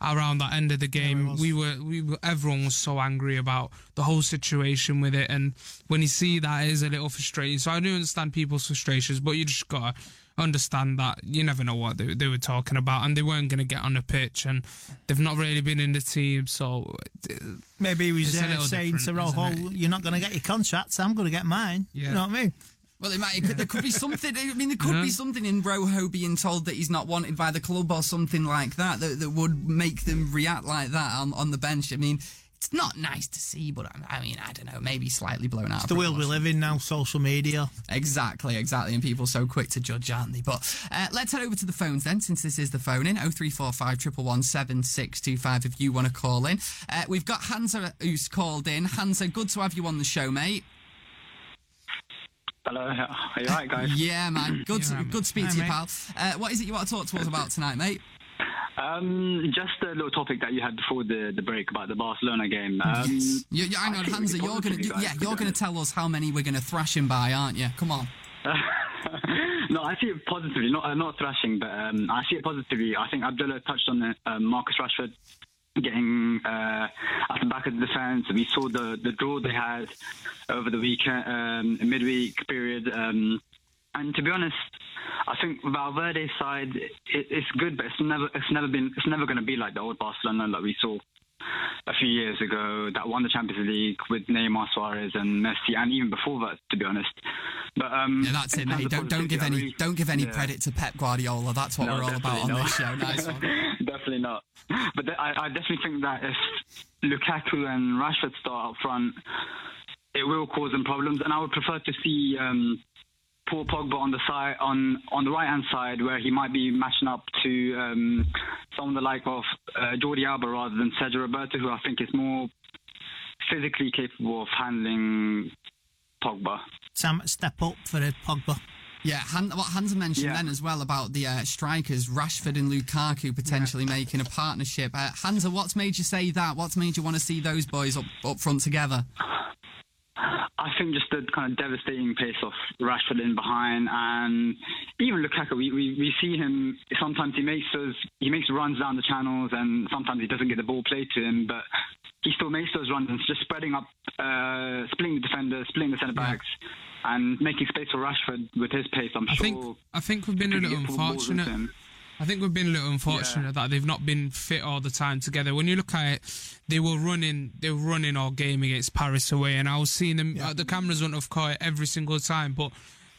around that end of the game. we were, we were, everyone was so angry about the whole situation with it, and when you see that, it is a little frustrating. So I do understand people's frustrations, but you just gotta understand that you never know what they, they were talking about and they weren't going to get on the pitch and they've not really been in the team so Maybe he was It's uh, saying to different, Rojo, "You're not going to get your contract, so I'm going to get mine." Yeah. You know what I mean? Well, it might. It could, there could be something. I mean, there could be something in Rojo being told that he's not wanted by the club or something like that that, that would make them react like that on, on the bench. I mean, it's not nice to see, but I, I mean, I don't know. Maybe slightly blown out. It's of the world we live in now, social media. Exactly, exactly. And people so quick to judge, aren't they? But uh, let's head over to the phones then, since this is the phone in 0345 111 7625 if you want to call in. Uh, we've got Hansa who's called in. Hansa, good to have you on the show, mate. Hello, are you right, guys? Yeah, man. Good, to, good to speak Hi, to you, mate. pal. Uh, what is it you want to talk to us about tonight, mate? Um, just a little topic that you had before the, the break about the Barcelona game. Um, yes. You, you, hang on, Hansa. You're you, guys, yeah, you're gonna tell us how many we're gonna thrash him by, aren't you? Come on. no, I see it positively. Not uh, not thrashing, but um, I see it positively. I think Abdullah touched on it. Um, Marcus Rashford getting uh, at the back of the defence. We saw the the draw they had over the weekend, um, midweek period. Um, and to be honest, I think Valverde's side it, it's good, but it's never it's never been it's never going to be like the old Barcelona that we saw a few years ago that won the Champions League with Neymar, Suarez, and Messi, and even before that, to be honest. But um, Yeah, that's it, mate. Don't don't give any really- don't give any yeah. credit to Pep Guardiola. That's what No, we're all about on this show. Nice one. definitely not. But th- I, I definitely think that if Lukaku and Rashford start up front, it will cause them problems. And I would prefer to see um, Paul Pogba on the side, on on the right hand side, where he might be matching up to um, someone the like of uh, Jordi Alba rather than Sergio Roberto, who I think is more physically capable of handling Pogba. Sam, step up for a Pogba. Yeah, Han, what Hansa mentioned then as well about the uh, strikers, Rashford and Lukaku potentially making a partnership. Uh, Hansa, what's made you say that? What's made you want to see those boys up, up front together? I think just the kind of devastating pace of Rashford in behind, and even Lukaku. We, we, we see him sometimes he makes those he makes runs down the channels, and sometimes he doesn't get the ball played to him, but he still makes those runs and just spreading up, uh, splitting the defenders, splitting the centre backs, and making space for Rashford with his pace. I'm I sure. think I think we've been a little get full balls into unfortunate. I think we've been a little unfortunate that they've not been fit all the time together. When you look at it, they were running, they were running all game against Paris away, and I was seeing them. Uh, the cameras wouldn't have caught every single time, but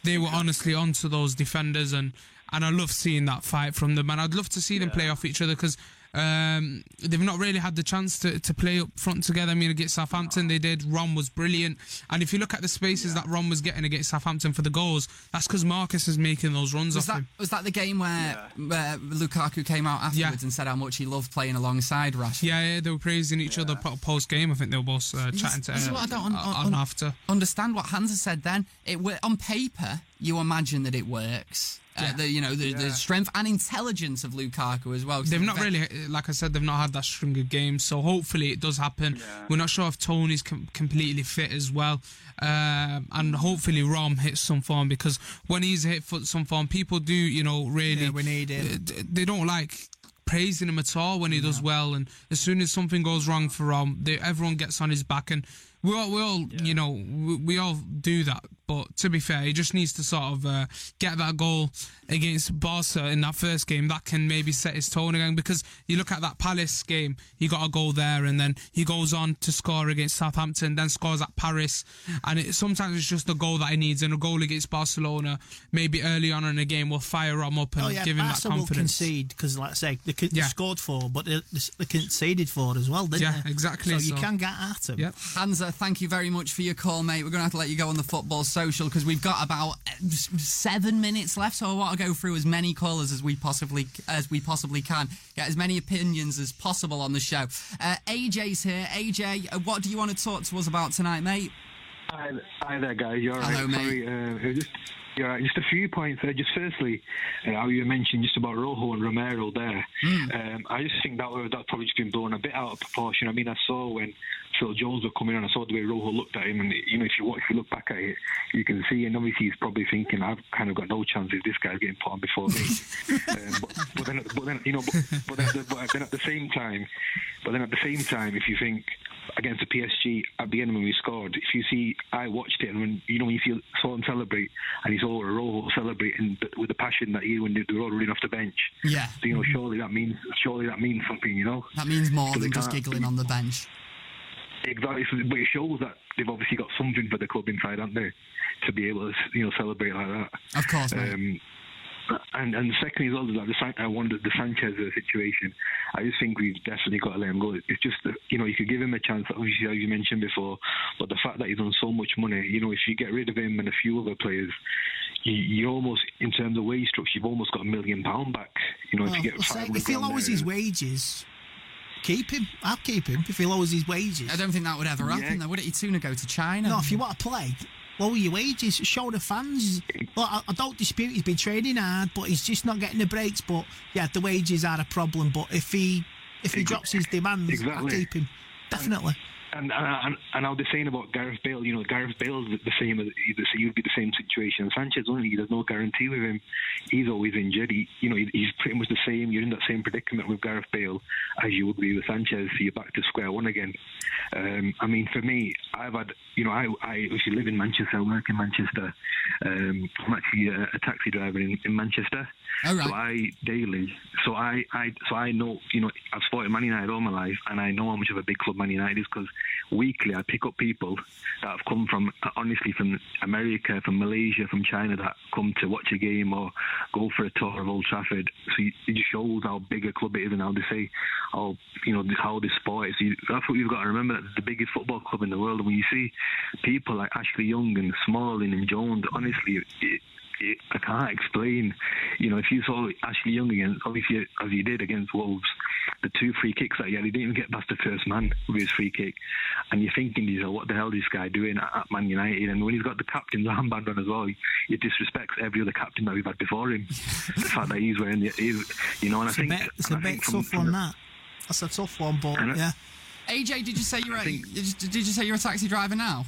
they were honestly onto those defenders, and and I love seeing that fight from them, and I'd love to see them play off each other because. Um, they've not really had the chance to, to play up front together. I mean, against Southampton, they did. Rom was brilliant. And if you look at the spaces that Rom was getting against Southampton for the goals, that's because Marcus is making those runs Was off that him. was that the game where, where Lukaku came out afterwards and said how much he loved playing alongside Rashford? Yeah, yeah, they were praising each other post game. I think they were both uh, chatting to This is uh, what I don't un- on, un- after. understand what Hansa said then. It on paper, you imagine that it works. Uh, Yeah. the you know the, the strength and intelligence of Lukaku as well. They've not ve- really, like I said, they've not had that string of games. So hopefully it does happen. We're not sure if Tony's com- completely fit as well, um, and hopefully Rom hits some form because when he's hit for some form, people do, you know, really. Yeah, we need it. uh, They don't like praising him at all when he does well, and as soon as something goes wrong for Rom, they, everyone gets on his back, and we all, we all, you know, we, we all do that. But to be fair, he just needs to sort of uh, get that goal against Barca in that first game. That can maybe set his tone again because you look at that Palace game, he got a goal there, and then he goes on to score against Southampton, then scores at Paris, and it, sometimes it's just a goal that he needs, and a goal against Barcelona, maybe early on in the game, will fire him up and oh yeah, give him Barca that will confidence. concede because, like I say, they, could, they scored four, but they, they conceded four as well, didn't Yeah, they? exactly, So, you can get at him. them. Thank you very much for your call, mate. We're going to have to let you go on the football social because we've got about uh, seven minutes left. So I want to go through as many callers as we possibly as we possibly can. Get as many opinions as possible on the show. Uh, AJ's here. AJ, uh, what do you want to talk to us about tonight, mate? Hi, hi there, guys. You're Hello, right. mate. Sorry, uh, was just you're right. Just a few points there. Just firstly, uh, how you mentioned just about Rojo and Romero there. Hmm. Um, I just think that were- that's probably just been blown a bit out of proportion. I mean, I saw when Phil Jones were coming on, I saw the way Rojo looked at him, and you know, if you watch, if you look back at it, you can see, and obviously he's probably thinking, I've kind of got no chance if this guy's getting put on before me. um, but, but then, but then, you know, but, but, then, but then at the same time, but then at the same time, if you think against the PSG at the end when we scored, if you see, I watched it, and when you know when you see saw him celebrate, and he saw Rojo celebrating th- with the passion that he when they were all running off the bench. Yeah. So you know, surely that means surely that means something, you know. That means more So than just giggling on the bench. Exactly, so- but it shows that they've obviously got something for the club inside, haven't they, to be able to you know celebrate like that. Of course, mate. Um, and and secondly, as well, like the San- I wondered the Sanchez uh, situation. I just think we've definitely got to let him go. It's just you know you could give him a chance, obviously as you mentioned before, but the fact that he's on so much money, you know, if you get rid of him and a few other players, you, you almost in terms of wage structure, you've almost got a million pound back. You know, if you get say, 500 if he grand lowers his wages, keep him. I'll keep him if he lowers his wages. I don't think that would ever happen, Yeah. though, would it? He'd sooner go to China. No, if you want to play, lower your wages. Show the fans. Well, I, I don't dispute he's been training hard, but he's just not getting the breaks. But yeah, the wages are a problem. But if he if he drops his demands, I'll keep him. Definitely. And, and and I was saying about Gareth Bale, you know, Gareth Bale's the same as so you'd be the same situation. Sanchez only there's no guarantee with him. He's always injured. He, you know, he's pretty much the same. You're in that same predicament with Gareth Bale as you would be with Sanchez. So you're back to square one again. Um, I mean, for me, I've had, you know, I I actually live in Manchester, I work in Manchester. Um, I'm actually a, a taxi driver in, in Manchester. All right. So I daily, so I, I, so I know, you know, I've supported Man United all my life, and I know how much of a big club Man United is because weekly I pick up people that have come from, honestly, from America, from Malaysia, from China that come to watch a game or go for a tour of Old Trafford. So it just shows how big a club it is and how they say, how you know, how they sport is. So you, that's what you've got to remember. That the biggest football club in the world. And when you see people like Ashley Young and Smalling and Jones, honestly, it, it, I can't explain. You know, if you saw Ashley Young against, obviously as he did against Wolves, the two free kicks that he had, he didn't even get past the first man with his free kick. And you're thinking, to yourself, what the hell is this guy doing at, at Man United? And when he's got the captain's armband on as well, he, he disrespects every other captain that we've had before him. the fact that he's wearing the, he's, you know, and It's I a think bit, it's and a I bit think from- tough from one. the- That that's a tough one, but And I- yeah. AJ, did you say you're a, did you, did you say you're a taxi driver now?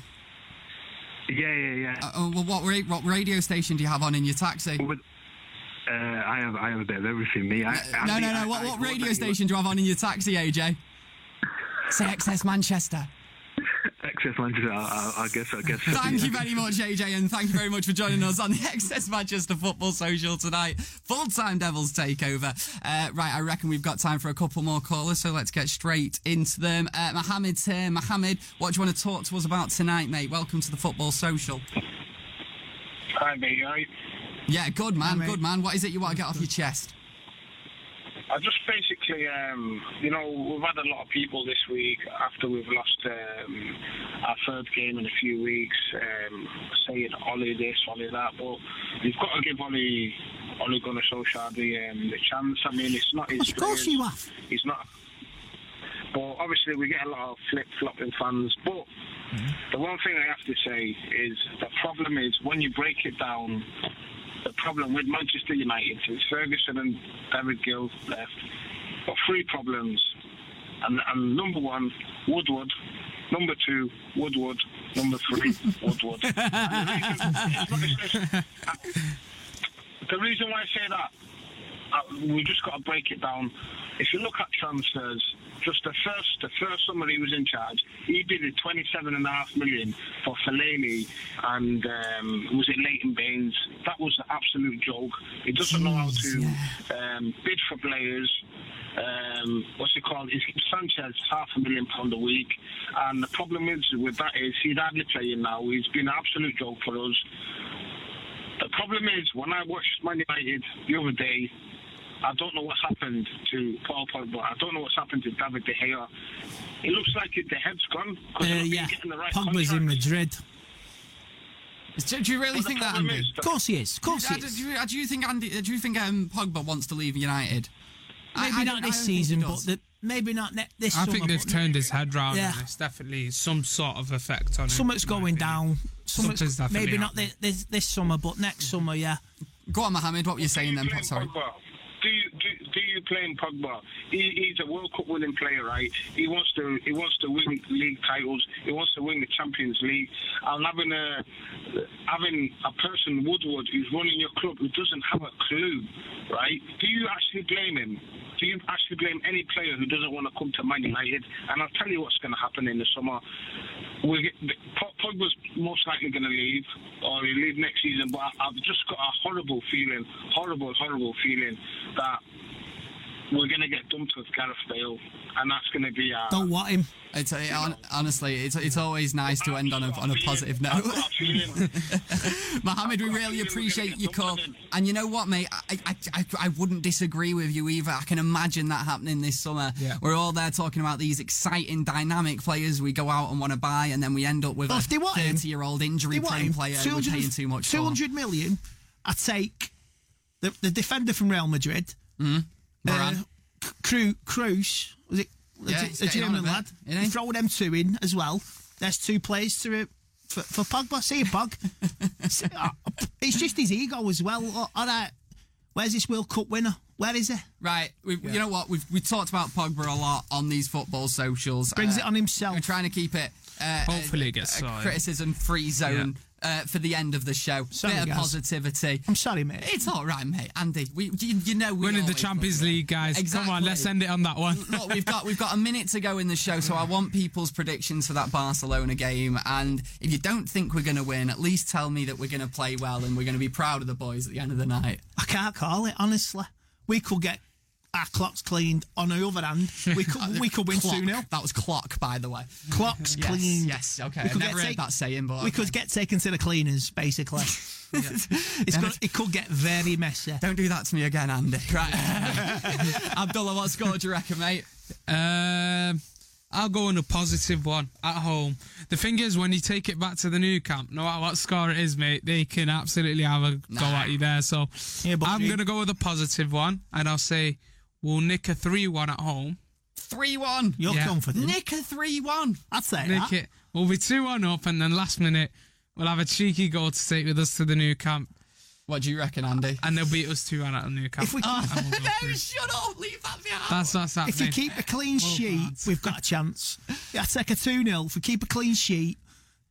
Yeah, yeah, yeah. Uh, oh, well, what, ra- what radio station do you have on in your taxi? Uh, I have I have a bit of everything. Me, I, I no, mean, no, no. I- What, what radio station do you have on in your taxi, AJ? Say XS Manchester. XS Manchester. I, I, I guess. I guess. Thank you very much, AJ, and thank you very much for joining us on the XS Manchester Football Social tonight. Full time Devils takeover. Uh, right, I reckon we've got time for a couple more callers, so let's get straight into them. Uh, Mohammed's here. Mohammed, what do you want to talk to us about tonight, mate? Welcome to the Football Social. Hi, mate. You? Yeah, good man, good man. What is it you want to get off your chest? I just basically, um, you know, we've had a lot of people this week after we've lost um, our third game in a few weeks um, saying Ole this, Ole that, but you've got to give Ole, Ole Gunnar Solskjaer the, um, the chance. I mean, it's not his Of course you have. He's not. But obviously, we get a lot of flip flopping fans. But the one thing I have to say is the problem is when you break it down. The problem with Manchester United since Ferguson and David Gill left, got three problems. And, and number one, Woodward. Number two, Woodward. Number three, Woodward. The reason- it's not- it's- the reason why I say that, uh, we just got to break it down. If you look at transfers, just the first the first summer he was in charge, he twenty seven and a half million for Fellaini and um, was it Leighton Baines? That was an absolute joke. He doesn't know how to um, bid for players. Um, what's it called? Is Sanchez half a million pound a week, and the problem is with that is he's hardly playing now. He's been an absolute joke for us. The problem is when I watched Man United the other day, I don't know what's happened to Paul Pogba. I don't know what's happened to David De Gea. It looks like the head's gone. 'cause Uh, they've yeah, getting the right Pogba's in Madrid. Do, do you really think that, Andy? Of course he is. Of course do, he is. do, you- do you think Andy? Do you think um, Pogba wants to leave United? Maybe I not don't- this I don't think he season, but the, maybe not ne- this summer. I summer. think they've turned his head round. Yeah. It's definitely some sort of effect on it. Something's going down. Something's, Something's definitely maybe not this, this this summer, but next summer, yeah. Go on, Mohammed. What were you saying then? Pogba. Do you do you blame Pogba? He, he's a World Cup winning player, right? He wants to he wants to win league titles. He wants to win the Champions League. And having a having a person Woodward who's running your club who doesn't have a clue, right? Do you actually blame him? Do you actually blame any player who doesn't want to come to Man United? And I'll tell you what's going to happen in the summer. We get, Pogba's most likely going to leave, or he'll leave next season. But I've just got a horrible feeling, horrible, horrible feeling that we're going to get dumped with Gareth Bale, and that's going to be our. Don't want him. It's it, hon- honestly, it's it's always nice to end on a on a positive note. Mohammed, we really appreciate your call. And you know what, mate? I, I, I, I wouldn't disagree with you either. I can imagine that happening this summer. Yeah. We're all there talking about these exciting, dynamic players we go out and want to buy, and then we end up with Well, a if they want him- 30 year old injury-prone player we're paying too much for. 200 million. I take the, the defender from Real Madrid. Mm. Mm. Uh, Cru- Kroos, was it? Yeah, a, he's a getting on a German bit, lad. isn't? Throw them two in as well. There's two players to uh, for, for Pogba. See you, Pog. Uh, it's just his ego as well. Oh, All right, where's this World Cup winner? Where is he? Right, we you know what? We've we talked about Pogba a lot on these football socials. Brings Uh, it on himself. We're trying to keep it. Uh, Hopefully a, it gets a sorted. criticism-free zone uh, for the end of the show. Sorry, Bit of guys. positivity. I'm sorry, mate. It's all right, mate. Andy, we you, you know we Winning the Champions love. League, guys. Come on, let's end it on that one. Look, we've got we've got a minute to go in the show, so I want people's predictions for that Barcelona game. And if you don't think we're going to win, at least tell me that we're going to play well and we're going to be proud of the boys at the end of the night. I can't call it honestly. We could get our clocks cleaned. On the other hand, we could we could win Clock. two 0 That was clock, by the way. Clocks Yes, cleaned. yes, okay. We I've could never get heard that saying, but we okay. could get taken to the cleaners, basically. it's gonna, it could get very messy. Don't do that to me again, Andy. Right. Abdullah, what score do you reckon, mate? Um, I'll go on a positive one at home. The thing is, when you take it back to the Nou Camp, no matter what score it is, mate, they can absolutely have a go at you there. So but I'm going to go with a positive one, and I'll say we'll nick a 3 1 at home. 3 1. You're Yeah. confident. Nick a 3 1. I'd say Nick that. it. We'll be 2 1 up, and then last minute, we'll have a cheeky goal to take with us to the Nou Camp. What do you reckon, Andy? And they'll beat us 2 1 at the Nou Camp. If we- And we'll no, through. shut up. Leave that behind. That's what's happening. If you keep a clean oh, sheet, we've got a chance. I take a 2 0. If we keep a clean sheet,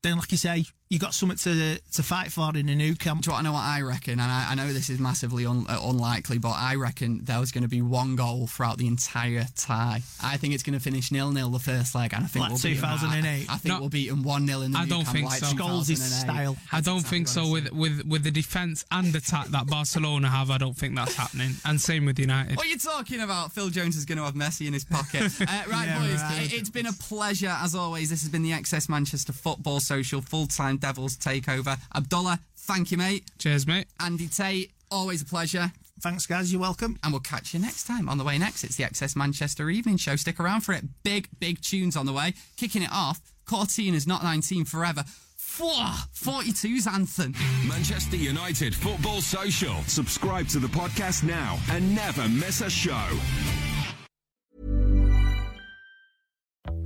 then, like you say, you got something to to fight for in the Nou Camp. Do you want to know what I reckon? And I, I know this is massively un, uh, unlikely, but I reckon there was going to be one goal throughout the entire tie. I think it's going to finish nil nil the first leg, and I think Like we'll beat 'em. 2008? I, I think No. we'll beat them one 0 in the I new don't camp think like so. Scholes' 2008. style. I don't think so with, with with the defence and attack that Barcelona have. I don't think that's happening. And same with United. What are you talking about? Phil Jones is going to have Messi in his pocket. Uh, right, Yeah, boys, right. It, has been a pleasure as always. This has been the XS Manchester Football Social Full Time Devils Takeover. Abdullah, thank you, mate. Cheers, mate. Andy Tate, always a pleasure. Thanks, guys. You're welcome. And we'll catch you next time on the way next. It's the XS Manchester Evening Show. Stick around for it. Big, big tunes on the way. Kicking it off, Courteeners Not 19 Forever. 42's anthem. Manchester United Football Social. Subscribe to the podcast now and never miss a show.